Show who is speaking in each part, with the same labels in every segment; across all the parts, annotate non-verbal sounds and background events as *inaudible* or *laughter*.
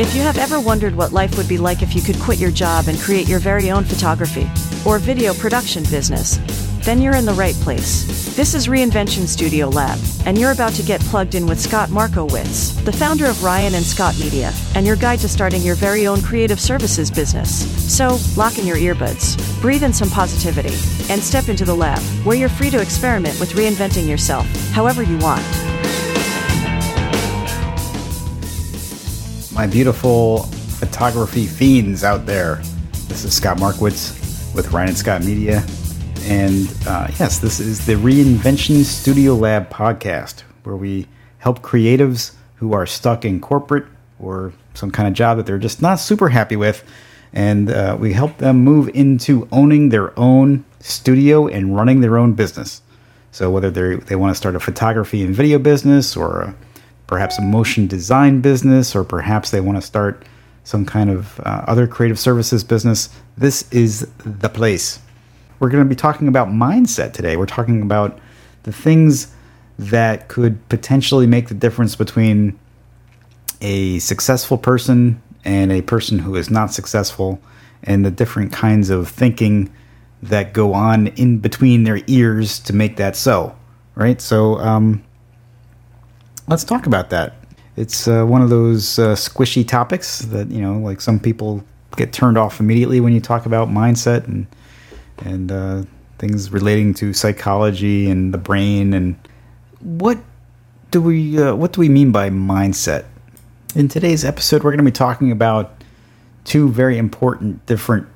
Speaker 1: If you have ever wondered what life would be like if you could quit your job and create your very own photography or video production business, then you're in the right place. This is Reinvention Studio Lab, and you're about to get plugged in with Scott Markowitz, the founder of Ryan and Scott Media, and your guide to starting your very own creative services business. So, lock in your earbuds, breathe in some positivity, and step into the lab, where you're free to experiment with reinventing yourself however you want.
Speaker 2: My beautiful photography fiends out there. This is Scott Markowitz with Ryan and Scott Media. And uh, yes, this is the Reinvention Studio Lab podcast, where we help creatives who are stuck in corporate or some kind of job that they're just not super happy with. And uh, we help them move into owning their own studio and running their own business. So whether they they want to start a photography and video business or a perhaps a motion design business, or perhaps they want to start some kind of uh, other creative services business, this is the place. We're going to be talking about mindset today. We're talking about the things that could potentially make the difference between a successful person and a person who is not successful, and the different kinds of thinking that go on in between their ears to make that so. Right? So, um, let's talk about that. It's uh, one of those uh, squishy topics that you know, like some people get turned off immediately when you talk about mindset and and uh, things relating to psychology and the brain and what do we uh, what do we mean by mindset? In today's episode, we're going to be talking about two very important different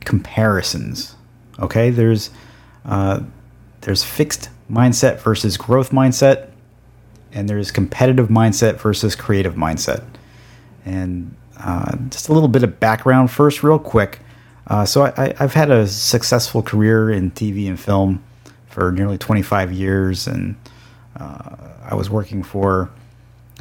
Speaker 2: comparisons. Okay, there's uh, there's fixed mindset versus growth mindset and there's competitive mindset versus creative mindset. And uh, just a little bit of background first, real quick. Uh, so I, have had a successful career in TV and film for nearly 25 years, and uh, I was working for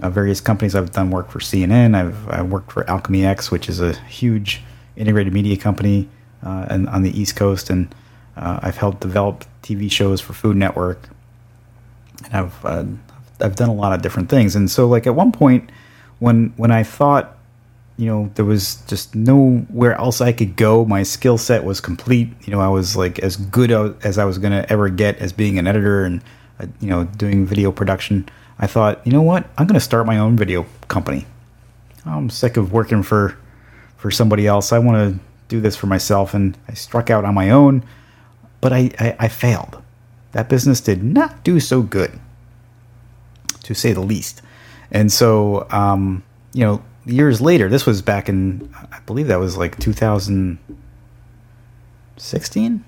Speaker 2: uh, various companies. I've done work for CNN. I've, I've worked for Alkemy X, which is a huge integrated media company uh, and on the East Coast, and uh, I've helped develop TV shows for Food Network. And I've I've done a lot of different things, and so like at one point when when I thought you know there was just nowhere else I could go, my skill set was complete. You know, I was like as good as I was gonna ever get as being an editor and uh, you know doing video production. I thought, you know what, I'm gonna start my own video company. I'm sick of working for for somebody else. I want to do this for myself, and I struck out on my own, but I, I, I failed. That business did not do so good to say the least. And so, um, you know, years later, this was back in, I believe that was like 2016.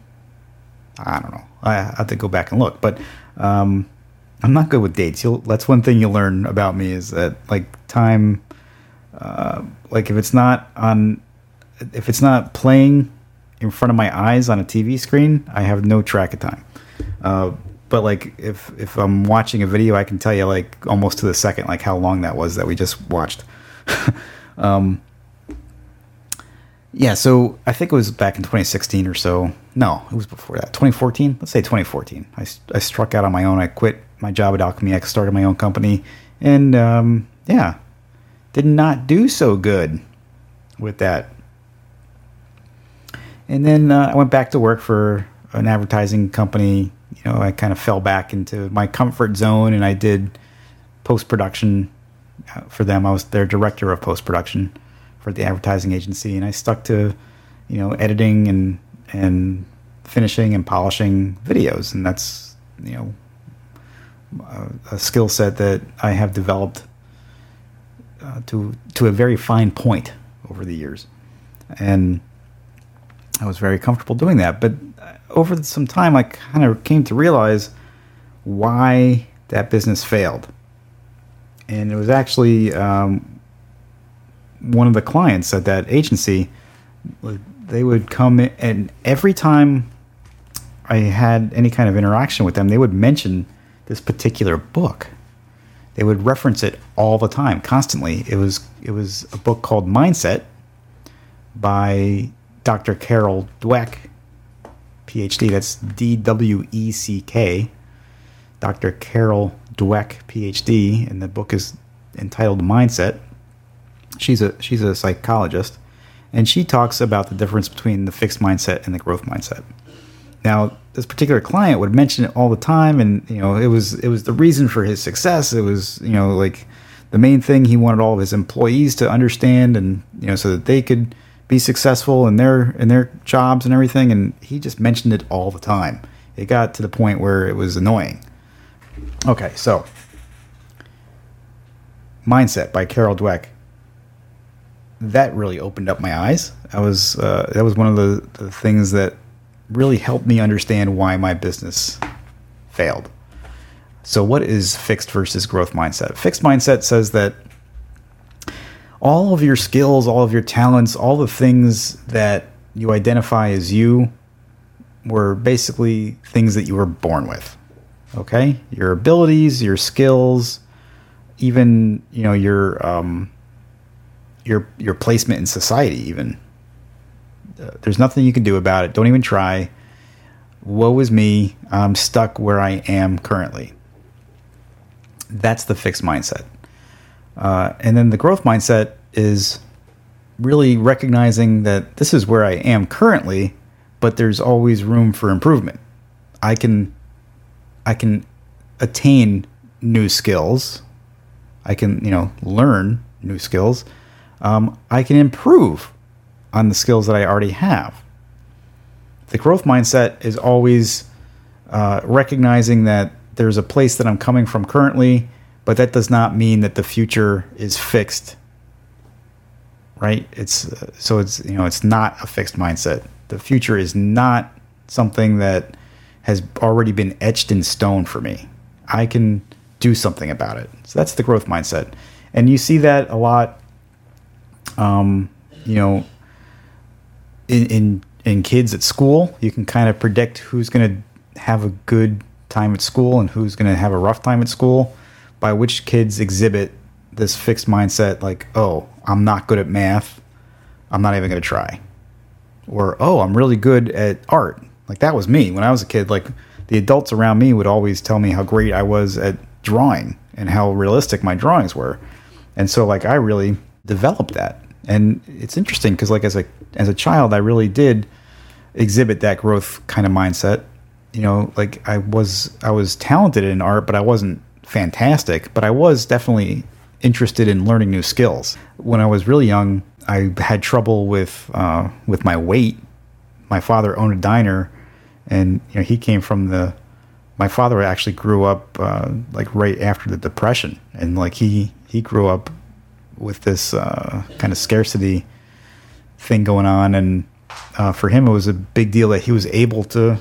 Speaker 2: I don't know. I have to go back and look, but um, I'm not good with dates. You'll, that's one thing you'll learn about me is that like time, uh, like if it's not on, if it's not playing in front of my eyes on a TV screen, I have no track of time. Uh, but like if if I'm watching a video, I can tell you like almost to the second like how long that was that we just watched. *laughs* um, yeah, so I think it was back in 2016 or so. No, it was before that. 2014. Let's say 2014. I, I struck out on my own. I quit my job at Alkemy X, started my own company, and um, yeah, did not do so good with that. And then uh, I went back to work for an advertising company you know, I kind of fell back into my comfort zone and I did post production uh, for them. I was their director of post production for the advertising agency, and I stuck to, you know, editing and and finishing and polishing videos, and that's you know a, a skill set that I have developed uh, to to a very fine point over the years, and I was very comfortable doing that. But over some time, I kind of came to realize why that business failed. And it was actually um, one of the clients at that agency. They would come in, and every time I had any kind of interaction with them, they would mention this particular book. They would reference it all the time, constantly. It was it was a book called Mindset by Dr. Carol Dweck, PhD. That's D W E C K. Dr. Carol Dweck, PhD, and the book is entitled Mindset. She's a she's a psychologist, and she talks about the difference between the fixed mindset and the growth mindset. Now, this particular client would mention it all the time, and you know, it was it was the reason for his success. It was you know like the main thing he wanted all of his employees to understand, and you know, so that they could be successful in their in their jobs and everything. And he just mentioned it all the time. It got to the point where it was annoying. Okay, so Mindset by Carol Dweck. That really opened up my eyes. I was uh, that was one of the, the things that really helped me understand why my business failed. So, what is fixed versus growth mindset? Fixed mindset says that all of your skills, all of your talents, all the things that you identify as you were basically things that you were born with. Okay? Your abilities, your skills, even, you know, your um your your placement in society even. Uh, there's nothing you can do about it. Don't even try. Woe is me. I'm stuck where I am currently. That's the fixed mindset. Uh, and then the growth mindset is really recognizing that this is where I am currently, but there's always room for improvement. I can I can attain new skills. I can, you know, learn new skills. Um, I can improve on the skills that I already have. The growth mindset is always uh, recognizing that there's a place that I'm coming from currently, but that does not mean that the future is fixed. Right? It's uh, so it's you know it's not a fixed mindset. The future is not something that has already been etched in stone for me. I can do something about it. So that's the growth mindset, and you see that a lot. Um, you know, in in in kids at school, you can kind of predict who's going to have a good time at school and who's going to have a rough time at school by which kids exhibit this fixed mindset like, "Oh, I'm not good at math. I'm not even going to try." Or, "Oh, I'm really good at art." Like that was me when I was a kid. Like the adults around me would always tell me how great I was at drawing and how realistic my drawings were. And so like I really developed that. And it's interesting because like as a as a child, I really did exhibit that growth kind of mindset. You know, like I was I was talented in art, but I wasn't fantastic. But I was definitely interested in learning new skills. When I was really young, I had trouble with uh, with my weight. My father owned a diner, and you know he came from the. My father actually grew up uh, like right after the depression, and like he he grew up with this uh, kind of scarcity thing going on, and uh, for him it was a big deal that he was able to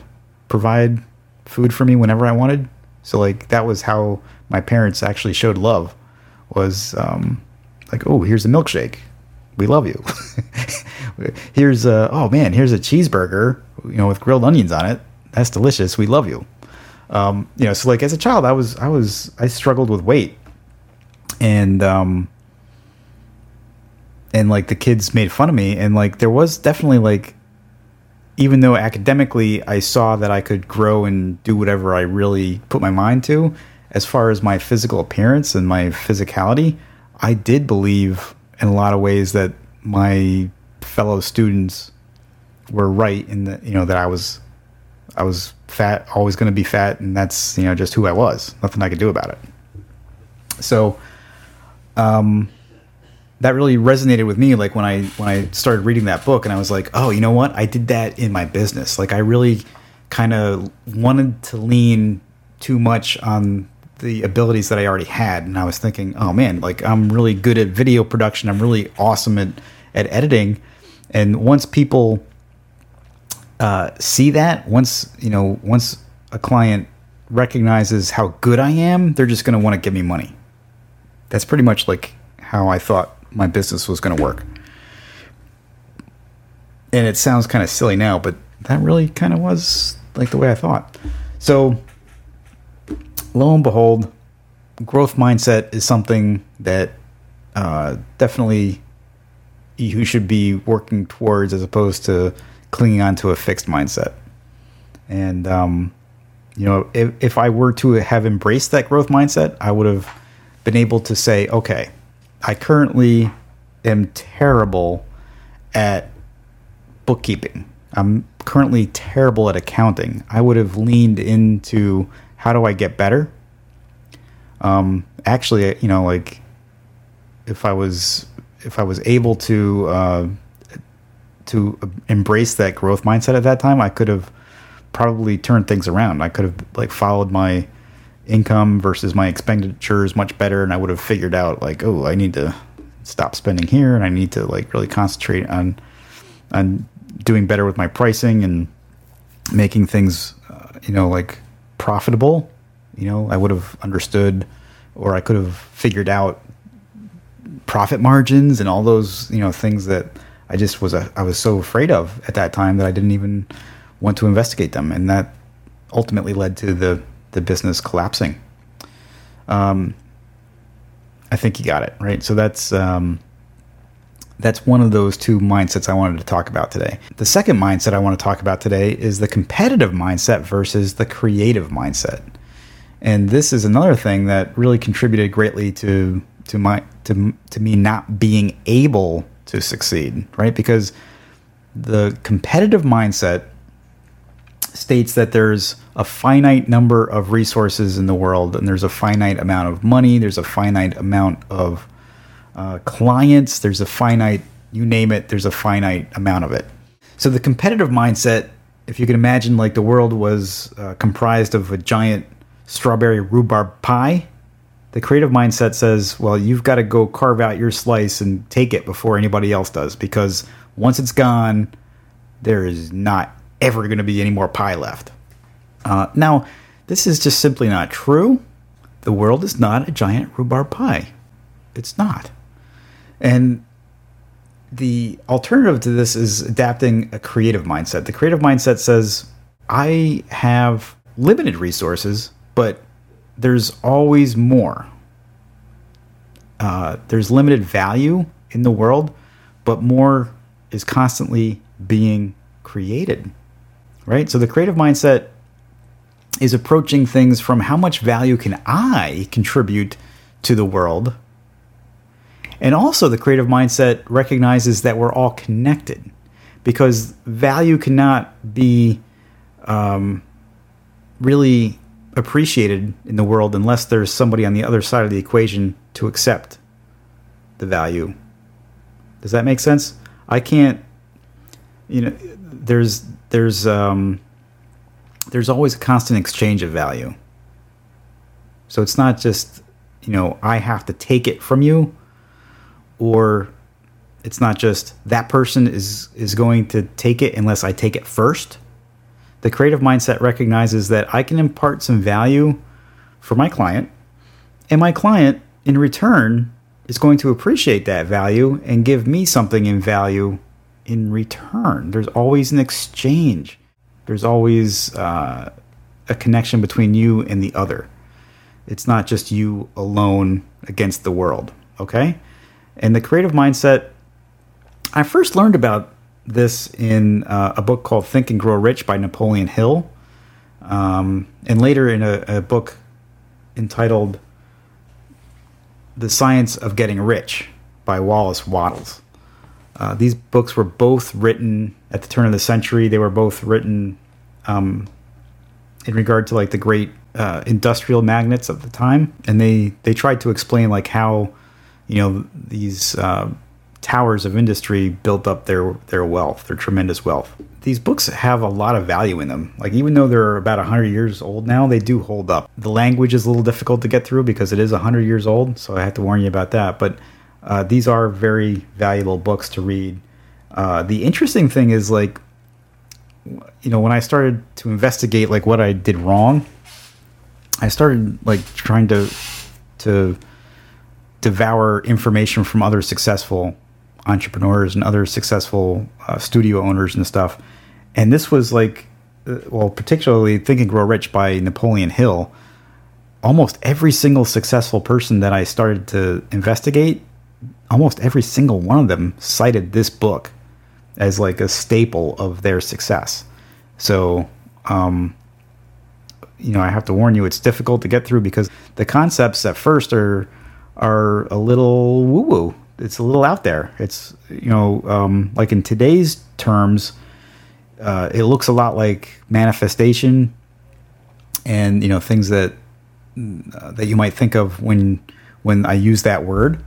Speaker 2: provide food for me whenever I wanted. So like that was how my parents actually showed love was um, like, oh, here's a milkshake, we love you. *laughs* here's a oh man, here's a cheeseburger, you know, with grilled onions on it. That's delicious. We love you. Um, you know, so like as a child, I was I was I struggled with weight, and um, and like the kids made fun of me and like there was definitely like even though academically I saw that I could grow and do whatever I really put my mind to as far as my physical appearance and my physicality I did believe in a lot of ways that my fellow students were right in the you know that I was I was fat always going to be fat and that's you know just who I was. Nothing I could do about it. So um that really resonated with me like when i when i started reading that book and i was like oh you know what? I did that in my business. Like i really kind of wanted to lean too much on the abilities that i already had and i was thinking oh man like i'm really good at video production i'm really awesome at at editing and once people uh, see that once you know once a client recognizes how good i am they're just going to want to give me money that's pretty much like how i thought my business was going to work. And it sounds kind of silly now, but that really kind of was like the way I thought. So, lo and behold, growth mindset is something that uh, definitely you should be working towards as opposed to clinging on to a fixed mindset. And, um, you know, if, if I were to have embraced that growth mindset, I would have been able to say, okay, I currently am terrible at bookkeeping. I'm currently terrible at accounting. I would have leaned into how do I get better? Um, actually, you know, like if I was if I was able to uh, to embrace that growth mindset at that time, I could have probably turned things around. I could have like followed my income versus my expenditures much better, and I would have figured out like, oh, I need to stop spending here, and I need to like really concentrate on on doing better with my pricing and making things, uh, you know, like profitable. You know, I would have understood, or I could have figured out profit margins and all those you know things that I just was a, I was so afraid of at that time that I didn't even want to investigate them, and that ultimately led to the the business collapsing. Um, I think you got it right. So that's um, that's one of those two mindsets I wanted to talk about today. The second mindset I want to talk about today is the competitive mindset versus the creative mindset. And this is another thing that really contributed greatly to to my to to me not being able to succeed, right? Because the competitive mindset states that there's a finite number of resources in the world and there's a finite amount of money, there's a finite amount of uh, clients, there's a finite, you name it, there's a finite amount of it. So the competitive mindset, if you can imagine, like the world was uh, comprised of a giant strawberry rhubarb pie. The creative mindset says, well, you've got to go carve out your slice and take it before anybody else does, because once it's gone, there is not ever going to be any more pie left. Uh, now, this is just simply not true. The world is not a giant rhubarb pie. It's not. And the alternative to this is adapting a creative mindset. The creative mindset says, I have limited resources, but there's always more. Uh, there's limited value in the world, but more is constantly being created. Right? So the creative mindset is approaching things from how much value can I contribute to the world and also, the creative mindset recognizes that we're all connected because value cannot be um, really appreciated in the world unless there's somebody on the other side of the equation to accept the value. Does that make sense? I can't, you know, there's, there's, um, there's always a constant exchange of value. So it's not just, you know, I have to take it from you or it's not just that person is is going to take it unless I take it first. The creative mindset recognizes that I can impart some value for my client, and my client in return is going to appreciate that value and give me something in value in return. There's always an exchange. There's always uh, a connection between you and the other. It's not just you alone against the world. Okay. And the creative mindset, I first learned about this in uh, a book called Think and Grow Rich by Napoleon Hill, um, and later in a, a, book entitled The Science of Getting Rich by Wallace Wattles. Uh, these books were both written at the turn of the century. They were both written um, in regard to like the great uh, industrial magnates of the time, and they they tried to explain like how you know these uh, towers of industry built up their their wealth, their tremendous wealth. These books have a lot of value in them. Like even though they're about hundred years old now, they do hold up. The language is a little difficult to get through because it is hundred years old, so I have to warn you about that. But uh, these are very valuable books to read. Uh, the interesting thing is like, you know, when I started to investigate like what I did wrong, I started like trying to to devour information from other successful entrepreneurs and other successful uh, studio owners and stuff. And this was like, uh, well, particularly Think and Grow Rich by Napoleon Hill. Almost every single successful person that I started to investigate, almost every single one of them cited this book as like a staple of their success. So, um, you know, I have to warn you, it's difficult to get through because the concepts at first are are a little woo woo it's a little out there. It's you know um, like in today's terms, uh, it looks a lot like manifestation, and you know things that uh, that you might think of when when I use that word.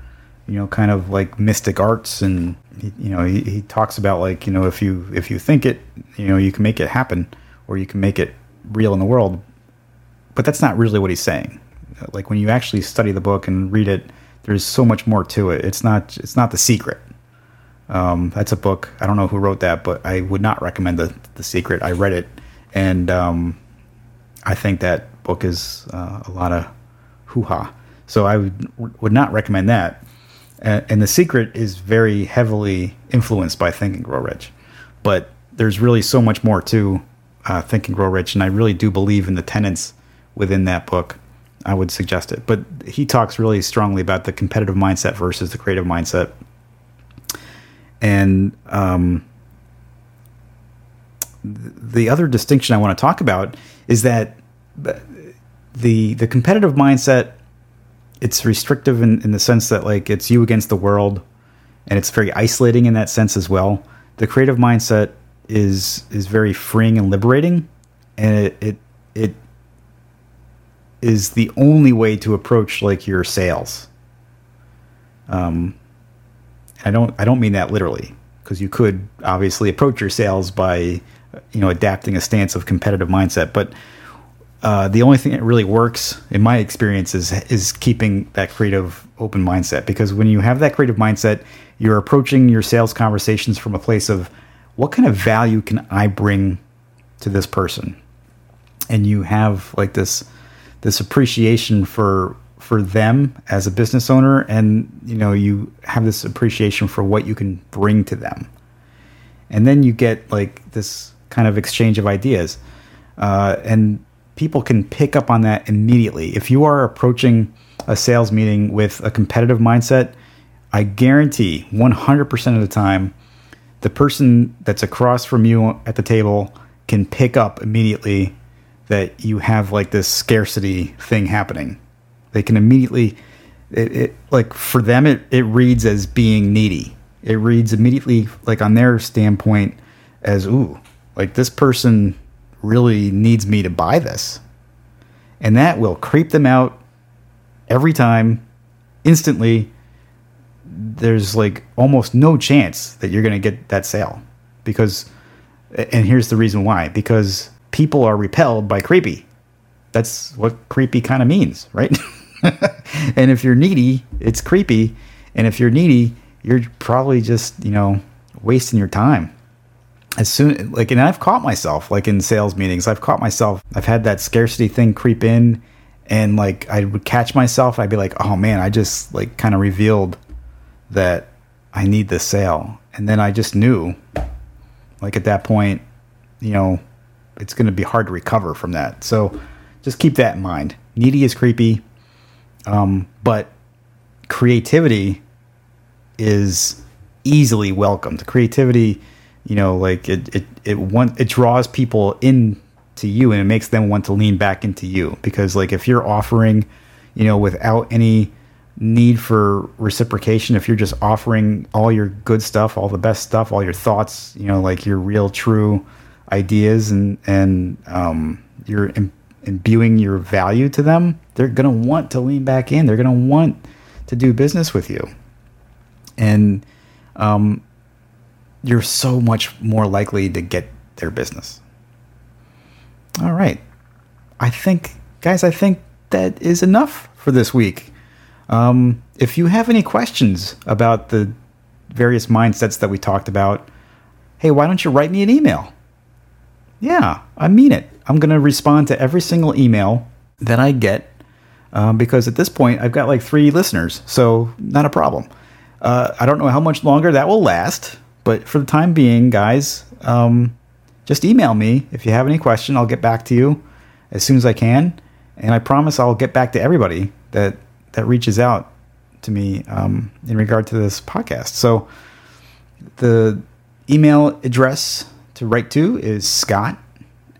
Speaker 2: You know, kind of like mystic arts, and you know he, he talks about like you know if you if you think it, you know you can make it happen, or you can make it real in the world. But that's not really what he's saying. Like when you actually study the book and read it there's so much more to it. It's not it's not the secret. Um, that's a book. I don't know who wrote that, but I would not recommend the the secret. I read it, and um, I think that book is uh, a lot of hoo ha. So I would would not recommend that. And the secret is very heavily influenced by Think and Grow Rich, but there's really so much more to uh, Think and Grow Rich, and I really do believe in the tenets within that book. I would suggest it. But he talks really strongly about the competitive mindset versus the creative mindset. And um, the other distinction I want to talk about is that the the competitive mindset it's restrictive in, in the sense that like it's you against the world and it's very isolating in that sense as well. The creative mindset is is very freeing and liberating and it it, it is the only way to approach like your sales. Um, I don't I don't mean that literally because you could obviously approach your sales by you know adapting a stance of competitive mindset, but uh, the only thing that really works in my experience is is keeping that creative open mindset because when you have that creative mindset, you're approaching your sales conversations from a place of what kind of value can I bring to this person, and you have like this this appreciation for for them as a business owner and you know you have this appreciation for what you can bring to them. And then you get like this kind of exchange of ideas uh, and people can pick up on that immediately. If you are approaching a sales meeting with a competitive mindset i guarantee 100% of the time the person that's across from you at the table can pick up immediately that you have like this scarcity thing happening. They can immediately, it, it, like for them, it, it reads as being needy. It reads immediately, like on their standpoint, as ooh, like this person really needs me to buy this. And that will creep them out every time, instantly. There's like almost no chance that you're going to get that sale because, and here's the reason why because people are repelled by creepy. That's what creepy kind of means, right? *laughs* and if you're needy, it's creepy. And if you're needy, you're probably just, you know, wasting your time. As soon like and I've caught myself like in sales meetings, I've caught myself I've had that scarcity thing creep in and like I would catch myself, I'd be like, "Oh man, I just like kind of revealed that I need this sale." And then I just knew like at that point, you know, it's going to be hard to recover from that. So just keep that in mind. Needy is creepy, um, but creativity is easily welcomed. Creativity, you know, like it it it want, it draws people in to you and it makes them want to lean back into you because like if you're offering, you know, without any need for reciprocation if you're just offering all your good stuff all the best stuff all your thoughts you know like your real true ideas and and um, you're Im- imbuing your value to them, they're to want to lean back in. They're to want to do business with you, and um, you're so much more likely to get their business. All right, I think, guys, I think that is enough for this week. Um, if you have any questions about the various mindsets that we talked about, hey, why don't you write me an email? Yeah, I mean it. I'm going to respond to every single email that I get um, because at this point I've got like three listeners, so not a problem. Uh, I don't know how much longer that will last, but for the time being, guys, um, just email me if you have any question. I'll get back to you as soon as I can, and I promise I'll get back to everybody that that reaches out to me um, in regard to this podcast. So the email address to write to is scott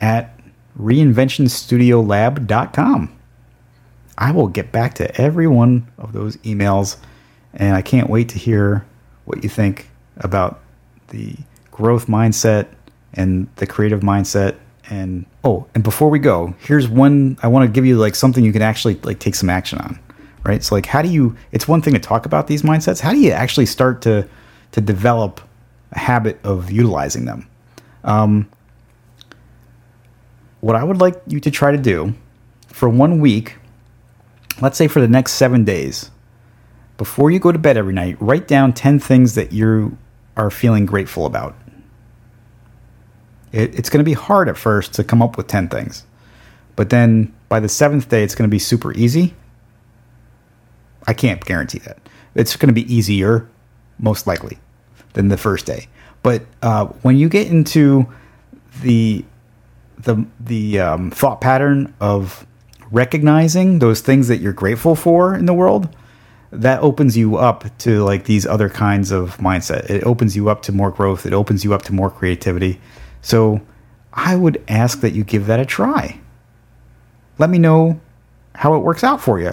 Speaker 2: at reinventionstudiolab.com. I will get back to every one of those emails And I can't wait to hear what you think about the growth mindset and the creative mindset. And oh, and before we go, here's one I want to give you like something you can actually like take some action on. Right? So like how do you it's one thing to talk about these mindsets. How do you actually start to to develop a habit of utilizing them? Um, what I would like you to try to do for one week, let's say for the next seven days, before you go to bed every night, write down 10 things that you are feeling grateful about. It, it's going to be hard at first to come up with 10 things, but then by the seventh day, it's going to be super easy. I can't guarantee that. It's going to be easier, most likely, than the first day. But uh, when you get into the the the um, thought pattern of recognizing those things that you're grateful for in the world, that opens you up to like these other kinds of mindset. It opens you up to more growth. It opens you up to more creativity. So I would ask that you give that a try. Let me know how it works out for you.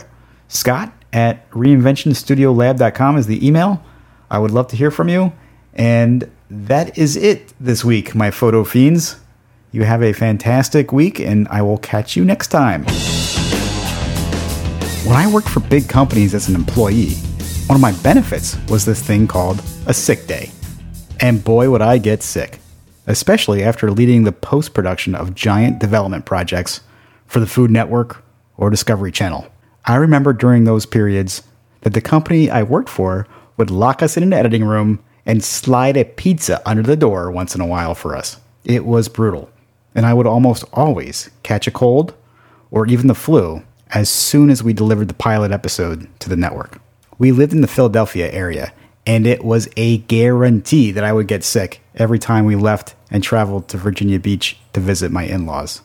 Speaker 2: Scott at reinventionstudiolab.com is the email. I would love to hear from you. And that is it this week, my photo fiends. You have a fantastic week, and I will catch you next time. When I worked for big companies as an employee, one of my benefits was this thing called a sick day. And boy, would I get sick, especially after leading the post production of giant development projects for the Food Network or Discovery Channel. I remember during those periods that the company I worked for would lock us in an editing room and slide a pizza under the door once in a while for us. It was brutal, and I would almost always catch a cold or even the flu as soon as we delivered the pilot episode to the network. We lived in the Philadelphia area, and it was a guarantee that I would get sick every time we left and traveled to Virginia Beach to visit my in laws.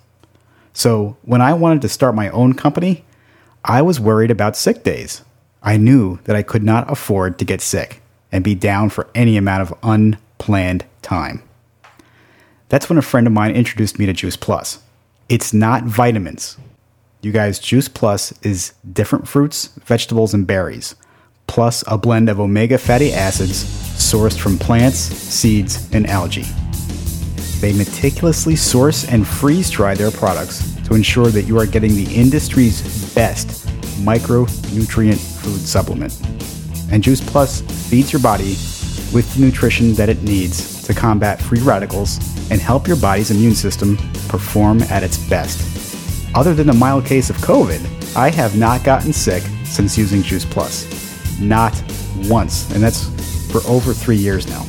Speaker 2: So, when I wanted to start my own company, I was worried about sick days. I knew that I could not afford to get sick and be down for any amount of unplanned time. That's when a friend of mine introduced me to Juice Plus. It's not vitamins. You guys, Juice Plus is different fruits, vegetables, and berries, plus a blend of omega fatty acids sourced from plants, seeds, and algae. They meticulously source and freeze dry their products to ensure that you are getting the industry's best micronutrient food supplement. And Juice Plus feeds your body with the nutrition that it needs to combat free radicals and help your body's immune system perform at its best. Other than a mild case of COVID, I have not gotten sick since using Juice Plus. Not once. And that's for over three years now.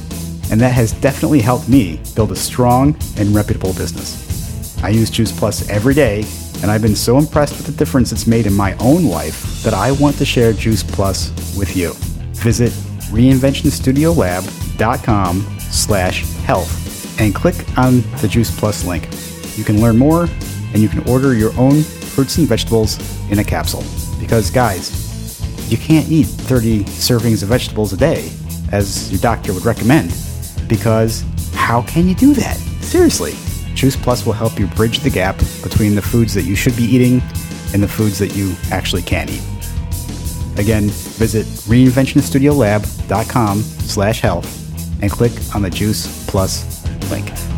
Speaker 2: And that has definitely helped me build a strong and reputable business. I use Juice Plus every day, and I've been so impressed with the difference it's made in my own life that I want to share Juice Plus with you. Visit reinventionstudiolab.com slash health and click on the Juice Plus link. You can learn more and you can order your own fruits and vegetables in a capsule. Because, guys, you can't eat 30 servings of vegetables a day, as your doctor would recommend, because how can you do that? Seriously. Juice Plus will help you bridge the gap between the foods that you should be eating and the foods that you actually can't eat. Again, visit reinventionstudiolab.com slash health and click on the Juice Plus link.